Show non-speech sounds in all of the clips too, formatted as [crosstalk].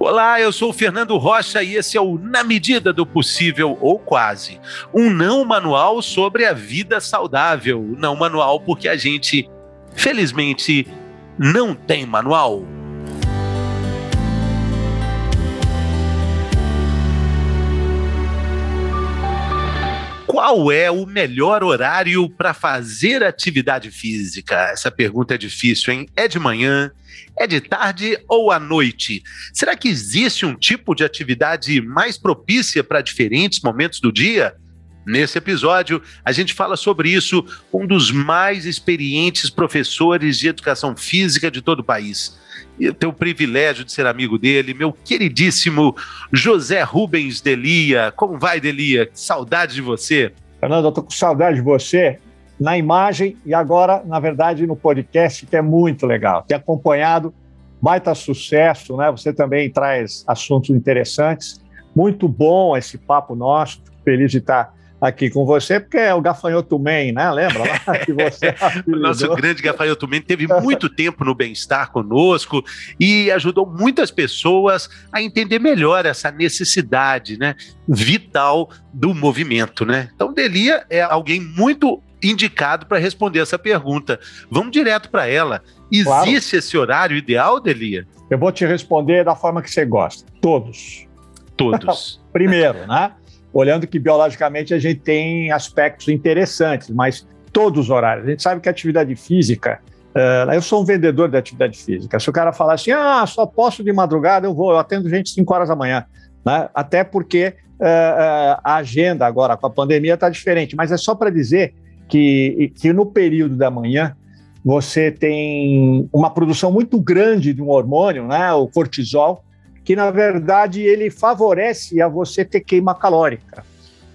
Olá, eu sou o Fernando Rocha e esse é o Na Medida do Possível, ou quase, um não manual sobre a vida saudável. Não manual porque a gente, felizmente, não tem manual. Qual é o melhor horário para fazer atividade física? Essa pergunta é difícil, hein? É de manhã? É de tarde ou à noite? Será que existe um tipo de atividade mais propícia para diferentes momentos do dia? Nesse episódio, a gente fala sobre isso com um dos mais experientes professores de educação física de todo o país. E tenho o privilégio de ser amigo dele, meu queridíssimo José Rubens Delia. Como vai, Delia? Que saudade de você. Fernando, eu estou com saudade de você na imagem e agora, na verdade, no podcast, que é muito legal. Tem acompanhado, baita sucesso, né? Você também traz assuntos interessantes. Muito bom esse papo nosso. Feliz de estar aqui com você, porque é o Gafanhoto Man, né? Lembra lá [laughs] que você [laughs] O nosso grande Gafanhoto Man teve muito [laughs] tempo no bem-estar conosco e ajudou muitas pessoas a entender melhor essa necessidade, né, vital do movimento, né? Então, Delia é alguém muito indicado para responder essa pergunta. Vamos direto para ela. Existe claro. esse horário ideal, Delia? Eu vou te responder da forma que você gosta. Todos. Todos. Primeiro, né? Olhando que biologicamente a gente tem aspectos interessantes, mas todos os horários. A gente sabe que a atividade física, uh, eu sou um vendedor de atividade física. Se o cara falar assim, ah, só posso de madrugada, eu vou, eu atendo gente 5 horas da manhã. Né? Até porque uh, uh, a agenda agora com a pandemia está diferente, mas é só para dizer que, que no período da manhã você tem uma produção muito grande de um hormônio, né, o cortisol, que na verdade ele favorece a você ter queima calórica.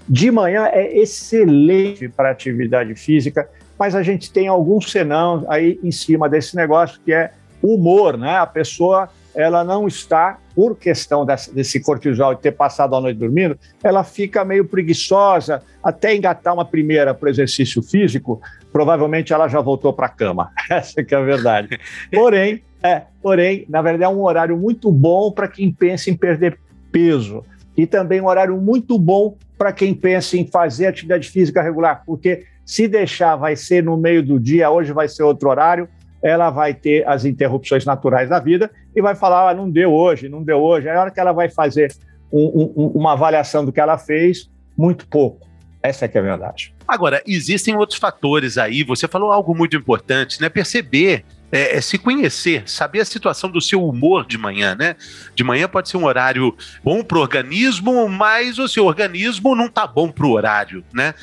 De manhã é excelente para atividade física, mas a gente tem alguns senão aí em cima desse negócio que é humor, né? A pessoa ela não está, por questão desse, desse cortisol e ter passado a noite dormindo, ela fica meio preguiçosa, até engatar uma primeira para o exercício físico, provavelmente ela já voltou para a cama. [laughs] Essa que é a verdade. [laughs] Porém, é, porém, na verdade, é um horário muito bom para quem pensa em perder peso. E também um horário muito bom para quem pensa em fazer atividade física regular, porque se deixar vai ser no meio do dia, hoje vai ser outro horário, ela vai ter as interrupções naturais da vida e vai falar, ah, não deu hoje, não deu hoje. É a hora que ela vai fazer um, um, uma avaliação do que ela fez, muito pouco. Essa é que é a verdade. Agora, existem outros fatores aí, você falou algo muito importante, né? Perceber é, é, se conhecer, saber a situação do seu humor de manhã, né? De manhã pode ser um horário bom para o organismo, mas o seu organismo não tá bom para o horário, né?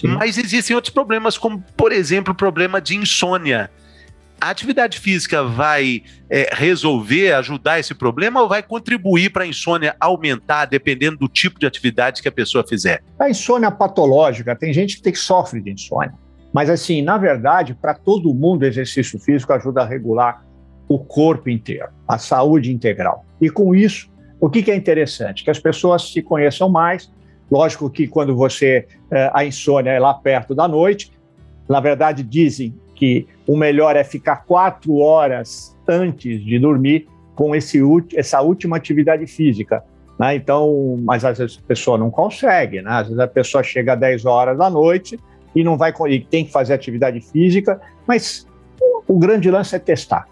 Sim. Mas existem outros problemas, como, por exemplo, o problema de insônia. A atividade física vai é, resolver, ajudar esse problema ou vai contribuir para a insônia aumentar, dependendo do tipo de atividade que a pessoa fizer? A insônia patológica, tem gente que, tem, que sofre de insônia. Mas, assim, na verdade, para todo mundo, exercício físico ajuda a regular o corpo inteiro, a saúde integral. E com isso, o que, que é interessante? Que as pessoas se conheçam mais. Lógico que quando você. Eh, a insônia é lá perto da noite, na verdade, dizem que o melhor é ficar quatro horas antes de dormir com esse, essa última atividade física. Né? Então, mas às vezes a pessoa não consegue, né? às vezes a pessoa chega às 10 horas da noite e não vai e tem que fazer atividade física, mas o, grande lance é testar.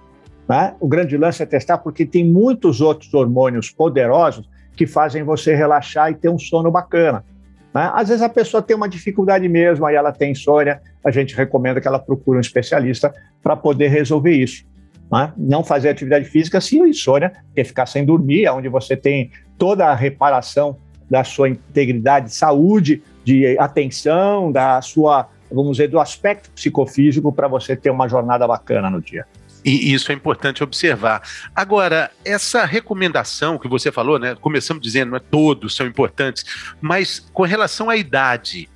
Né? O grande lance é testar porque tem muitos outros hormônios poderosos que fazem você relaxar e ter um sono bacana. Né? Às vezes a pessoa tem uma dificuldade mesmo, aí ela tem insônia, a gente recomenda que ela procure um especialista para poder resolver isso. Né? Não fazer atividade física se insônia, porque ficar sem dormir, é onde você tem toda a reparação da sua integridade, saúde, de atenção, da sua, vamos dizer, do aspecto psicofísico para você ter uma jornada bacana no dia. E isso é importante observar. Agora, essa recomendação que você falou, né? Começamos dizendo, é todos são importantes, mas com relação à idade,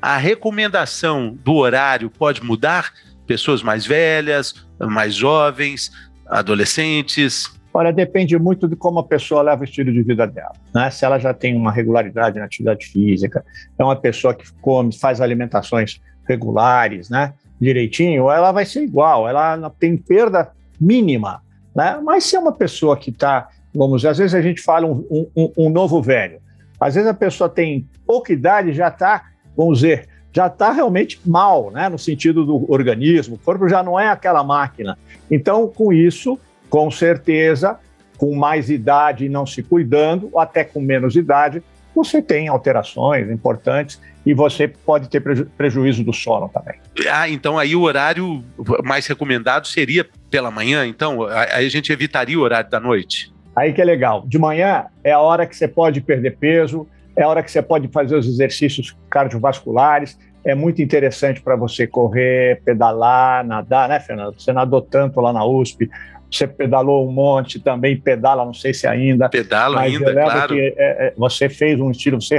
a recomendação do horário pode mudar? Pessoas mais velhas, mais jovens, adolescentes? Olha, depende muito de como a pessoa leva o estilo de vida dela. Né? Se ela já tem uma regularidade na atividade física, é uma pessoa que come, faz alimentações regulares, né? direitinho, ela vai ser igual, ela tem perda mínima. Né? Mas se é uma pessoa que está vamos dizer, às vezes a gente fala um, um, um novo velho. Às vezes a pessoa tem pouca idade e já está, vamos dizer, já está realmente mal, né, no sentido do organismo, o corpo já não é aquela máquina. Então, com isso, com certeza, com mais idade e não se cuidando, ou até com menos idade, você tem alterações importantes e você pode ter preju prejuízo do sono também. Ah, então aí o horário mais recomendado seria pela manhã, então? Aí a gente evitaria o horário da noite? Aí que é legal. De manhã é a hora que você pode perder peso, é a hora que você pode fazer os exercícios cardiovasculares. É muito interessante para você correr, pedalar, nadar, né, Fernando? Você nadou tanto lá na USP, você pedalou um monte, também pedala, não sei se ainda. Pedalo ainda, claro. Que, é, é, você fez um estilo, você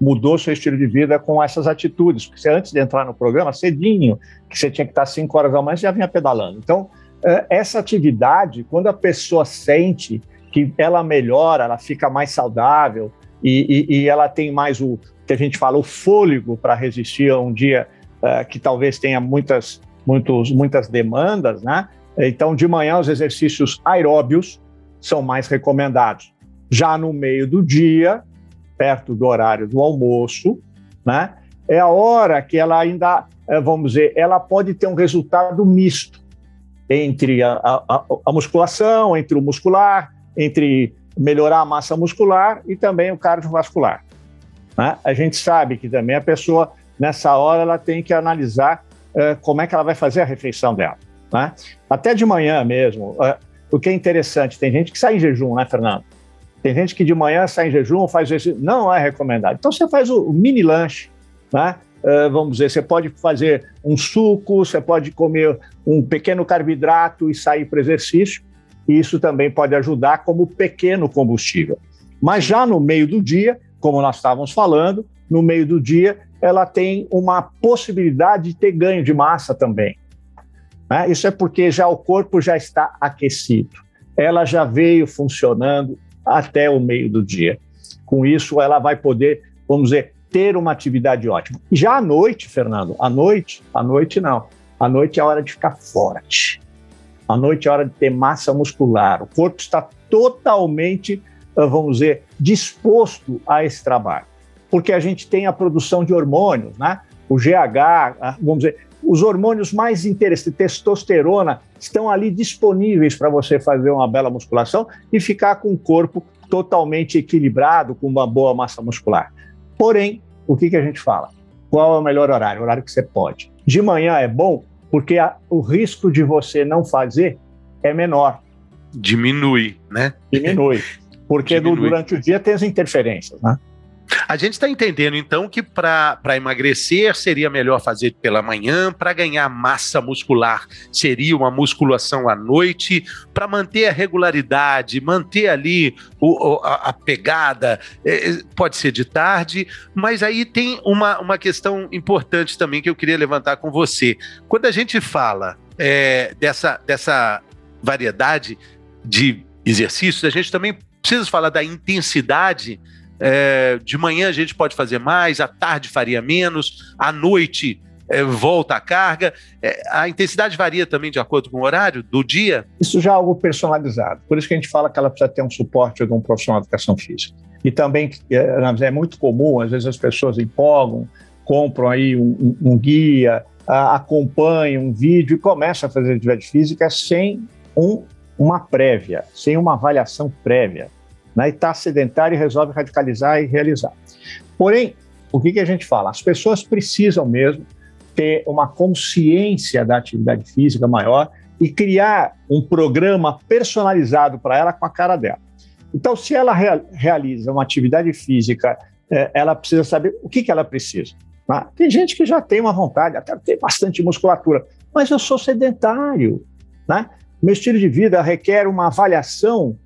mudou seu estilo de vida com essas atitudes. Porque você, antes de entrar no programa, cedinho, que você tinha que estar cinco horas da manhã, você já vinha pedalando. Então, é, essa atividade, quando a pessoa sente que ela melhora, ela fica mais saudável e, e, e ela tem mais o que a gente fala, o fôlego para resistir a um dia uh, que talvez tenha muitas, muitos, muitas demandas, né? Então, de manhã, os exercícios aeróbios são mais recomendados. Já no meio do dia, perto do horário do almoço, né? É a hora que ela ainda, eh, vamos dizer, ela pode ter um resultado misto entre a, a, a musculação, entre o muscular, entre melhorar a massa muscular e também o cardiovascular. Né? A gente sabe que também a pessoa, nessa hora, ela tem que analisar uh, como é que ela vai fazer a refeição dela. Né? Até de manhã mesmo. Uh, o que é interessante, tem gente que sai em jejum, né, Fernando? Tem gente que de manhã sai em jejum, faz isso. Não é recomendado. Então você faz o, mini lanche, né? Uh, vamos dizer, você pode fazer um suco, você pode comer um pequeno carboidrato e sair para exercício. E isso também pode ajudar como pequeno combustível. Mas já no meio do dia, como nós estávamos falando, no meio do dia, ela tem uma possibilidade de ter ganho de massa também. Né? Isso é porque já o corpo já está aquecido. Ela já veio funcionando até o meio do dia. Com isso, ela vai poder, vamos dizer, ter uma atividade ótima. Já à noite, Fernando, à noite, à noite não. À noite é hora de ficar forte. À noite é hora de ter massa muscular. O corpo está totalmente, ah, vamos dizer, disposto a esse trabalho. Porque a gente tem a produção de hormônios, né? O GH, ah, vamos dizer, os hormônios mais interessantes, testosterona, estão ali disponíveis para você fazer uma bela musculação e ficar com o corpo totalmente equilibrado, com uma boa massa muscular. Porém, o que, que a gente fala? Qual é o melhor horário? O horário que você pode. De manhã é bom porque a, o risco de você não fazer é menor. Diminui, né? Diminui. Porque [laughs] Diminui. durante o dia tem as interferências, né? A gente está entendendo, então, que para emagrecer seria melhor fazer pela manhã, para ganhar massa muscular seria uma musculação à noite, para manter a regularidade, manter ali o, a, a, pegada, é, pode ser de tarde, mas aí tem uma, uma questão importante também que eu queria levantar com você. Quando a gente fala é, dessa, dessa variedade de exercícios, a gente também precisa falar da intensidade é, de manhã a gente pode fazer mais, à tarde faria menos, à noite é, volta a carga. É, a intensidade varia também de acordo com o horário do dia? Isso já é algo personalizado. Por isso que a gente fala que ela precisa ter um suporte de um profissional de educação física. E também é, é muito comum, às vezes as pessoas empolgam, compram aí um, um, um guia, a, acompanham um vídeo e começam a fazer atividade física sem um, uma prévia, sem uma avaliação prévia né, e está sedentário e resolve radicalizar e realizar. Porém, o que, que a gente fala? As pessoas precisam mesmo ter uma consciência da atividade física maior e criar um programa personalizado para ela com a cara dela. Então, se ela realiza uma atividade física, é, ela precisa saber o que, que ela precisa. Né? Tem gente que já tem uma vontade, até tem bastante musculatura, mas eu sou sedentário. Né? Meu estilo de vida requer uma avaliação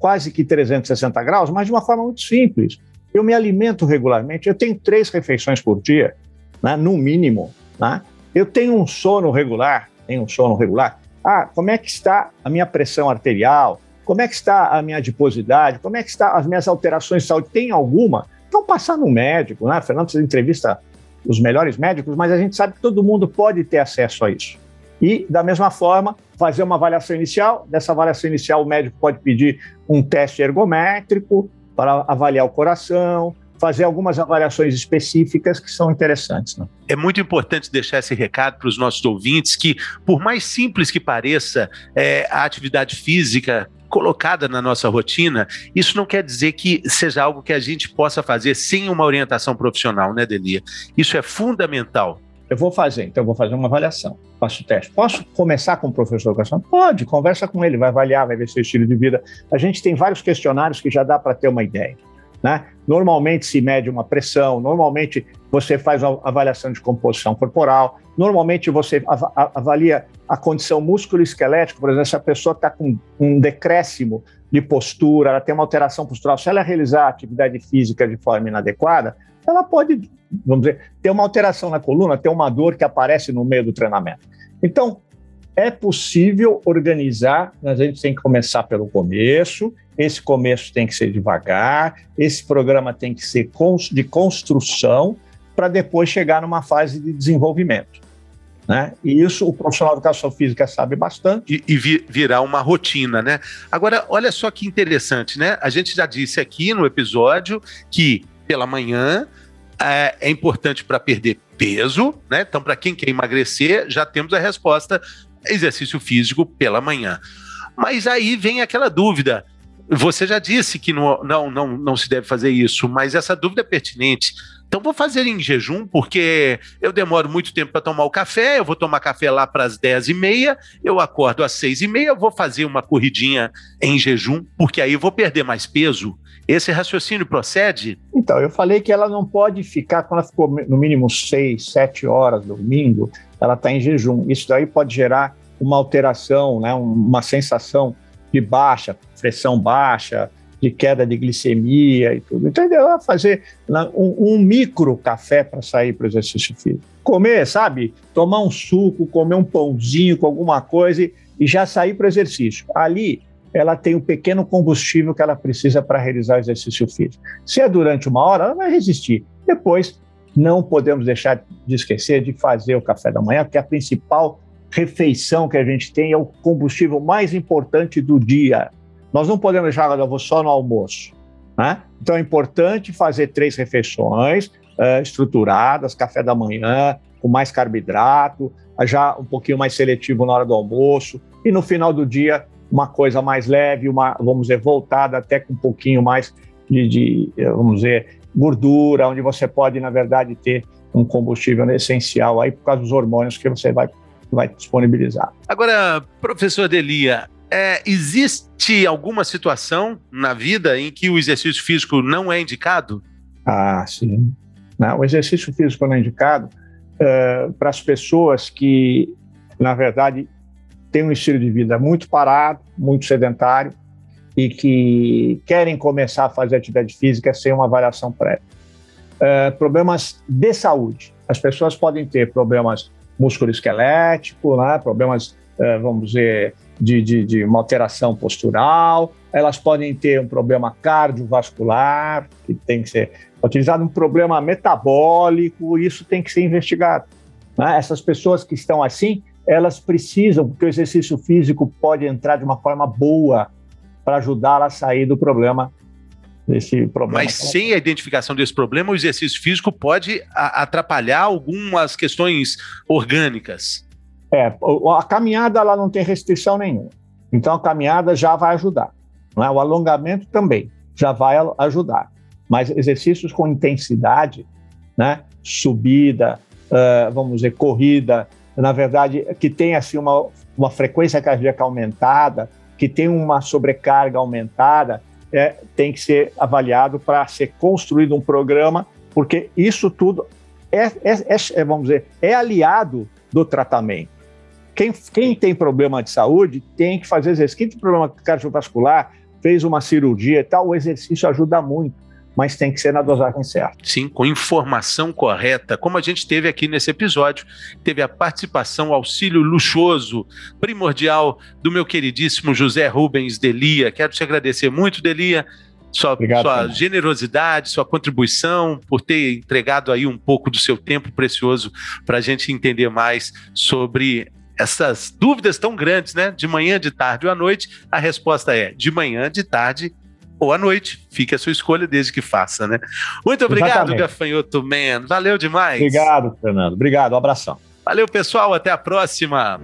quase que 360 graus, mas de uma forma muito simples. Eu me alimento regularmente, eu tenho três refeições por dia, né, no mínimo. Né? Eu tenho um sono regular, tenho um sono regular. Ah, como é que está a minha pressão arterial? Como é que está a minha adiposidade? Como é que estão as minhas alterações de saúde? Tem alguma? Então, passar no médico, né? Fernando, você entrevista os melhores médicos, mas a gente sabe que todo mundo pode ter acesso a isso. E, da mesma forma, fazer uma avaliação inicial. Dessa avaliação inicial, o médico pode pedir um teste ergométrico para avaliar o coração, fazer algumas avaliações específicas que são interessantes. Né? É muito importante deixar esse recado para os nossos ouvintes que, por mais simples que pareça é, a atividade física colocada na nossa rotina, isso não quer dizer que seja algo que a gente possa fazer sem uma orientação profissional, né, Delia? Isso é fundamental. Eu vou fazer, então eu vou fazer uma avaliação, faço o teste. Posso começar com o professor de educação? Pode, conversa com ele, vai avaliar, vai ver seu estilo de vida. A gente tem vários questionários que já dá para ter uma ideia. Né? Normalmente se mede uma pressão, normalmente você faz uma avaliação de composição corporal, normalmente você avalia a condição músculo-esquelética, por exemplo, se a pessoa está com um decréscimo de postura, ela tem uma alteração postural, se ela realizar atividade física de forma inadequada, ela pode vamos dizer, ter uma alteração na coluna, ter uma dor que aparece no meio do treinamento. Então, é possível organizar, mas a gente tem que começar pelo começo, esse começo tem que ser devagar, esse programa tem que ser de construção para depois chegar numa fase de desenvolvimento. Né? E isso o profissional de educação física sabe bastante. E, e virar uma rotina, né? Agora, olha só que interessante, né? A gente já disse aqui no episódio que pela manhã é, é importante para perder peso, né? Então, para quem quer emagrecer, já temos a resposta: exercício físico pela manhã. Mas aí vem aquela dúvida. Você já disse que não, não, não, não se deve fazer isso, mas essa dúvida é pertinente. Então vou fazer em jejum, porque eu demoro muito tempo para tomar o café, eu vou tomar café lá para as 10h30, eu acordo às 6h30, vou fazer uma corridinha em jejum, porque aí eu vou perder mais peso. Esse raciocínio procede? Então, eu falei que ela não pode ficar, quando ela ficou no mínimo 6, 7 horas dormindo, ela está em jejum. Isso daí pode gerar uma alteração, né, uma sensação de baixa, pressão baixa, de queda de glicemia e tudo. Entendeu? Ela fazer um, um micro café para sair para o exercício físico. Comer, sabe? Tomar um suco, comer um pãozinho com alguma coisa e, e já sair para o exercício. Ali, ela tem o pequeno combustível que ela precisa para realizar o exercício físico. Se é durante uma hora, ela vai resistir. Depois, não podemos deixar de esquecer de fazer o café da manhã, porque a principal refeição que a gente tem é o combustível mais importante do dia. Nós não podemos deixar eu vou só no almoço. Né? Então é importante fazer três refeições uh, estruturadas, café da manhã, com mais carboidrato, já um pouquinho mais seletivo na hora do almoço, e no final do dia, uma coisa mais leve, uma, vamos dizer, voltada até com um pouquinho mais de, de vamos dizer, gordura, onde você pode, na verdade, ter um combustível essencial aí por causa dos hormônios que você vai, vai disponibilizar. Agora, professor Delia, é, existe alguma situação na vida em que o exercício físico não é indicado? Ah, sim. Não, o exercício físico não é indicado é, para as pessoas que, na verdade, têm um estilo de vida muito parado, muito sedentário e que querem começar a fazer atividade física sem uma avaliação prévia. É, problemas de saúde. As pessoas podem ter problemas musculoesqueléticos, né, problemas, é, vamos dizer, de, de, de uma alteração postural, elas podem ter um problema cardiovascular, que tem que ser utilizado, um problema metabólico, isso tem que ser investigado. Né? Essas pessoas que estão assim, elas precisam, porque o exercício físico pode entrar de uma forma boa para ajudá-la a sair do problema desse problema. Mas sem a identificação desse problema, o exercício físico pode atrapalhar algumas questões orgânicas. É, a caminhada ela não tem restrição nenhuma. Então a caminhada já vai ajudar. Não é? O alongamento também já vai ajudar. Mas exercícios com intensidade, né? subida, uh, vamos dizer, corrida, na verdade, que tem assim uma, uma frequência cardíaca aumentada, que tem uma sobrecarga aumentada, é, tem que ser avaliado para ser construído um programa, porque isso tudo é, é, é, vamos dizer, é aliado do tratamento. Quem, quem tem problema de saúde tem que fazer exercício. Quem tem problema cardiovascular, fez uma cirurgia e tal, o exercício ajuda muito mas tem que ser na dosagem certa. Sim, com informação correta, como a gente teve aqui nesse episódio, teve a participação, auxílio luxuoso, primordial do meu queridíssimo José Rubens Delia. Quero te agradecer muito, Delia, sua, Obrigado, sua generosidade, sua contribuição, por ter entregado aí um pouco do seu tempo precioso para a gente entender mais sobre essas dúvidas tão grandes, né? De manhã, de tarde ou à noite? A resposta é de manhã, de tarde ou à noite. Fica a sua escolha desde que faça, né? Muito obrigado, Exatamente. Gafanhoto Man. Valeu demais. Obrigado, Fernando. Obrigado, um abração. Valeu, pessoal. Até a próxima.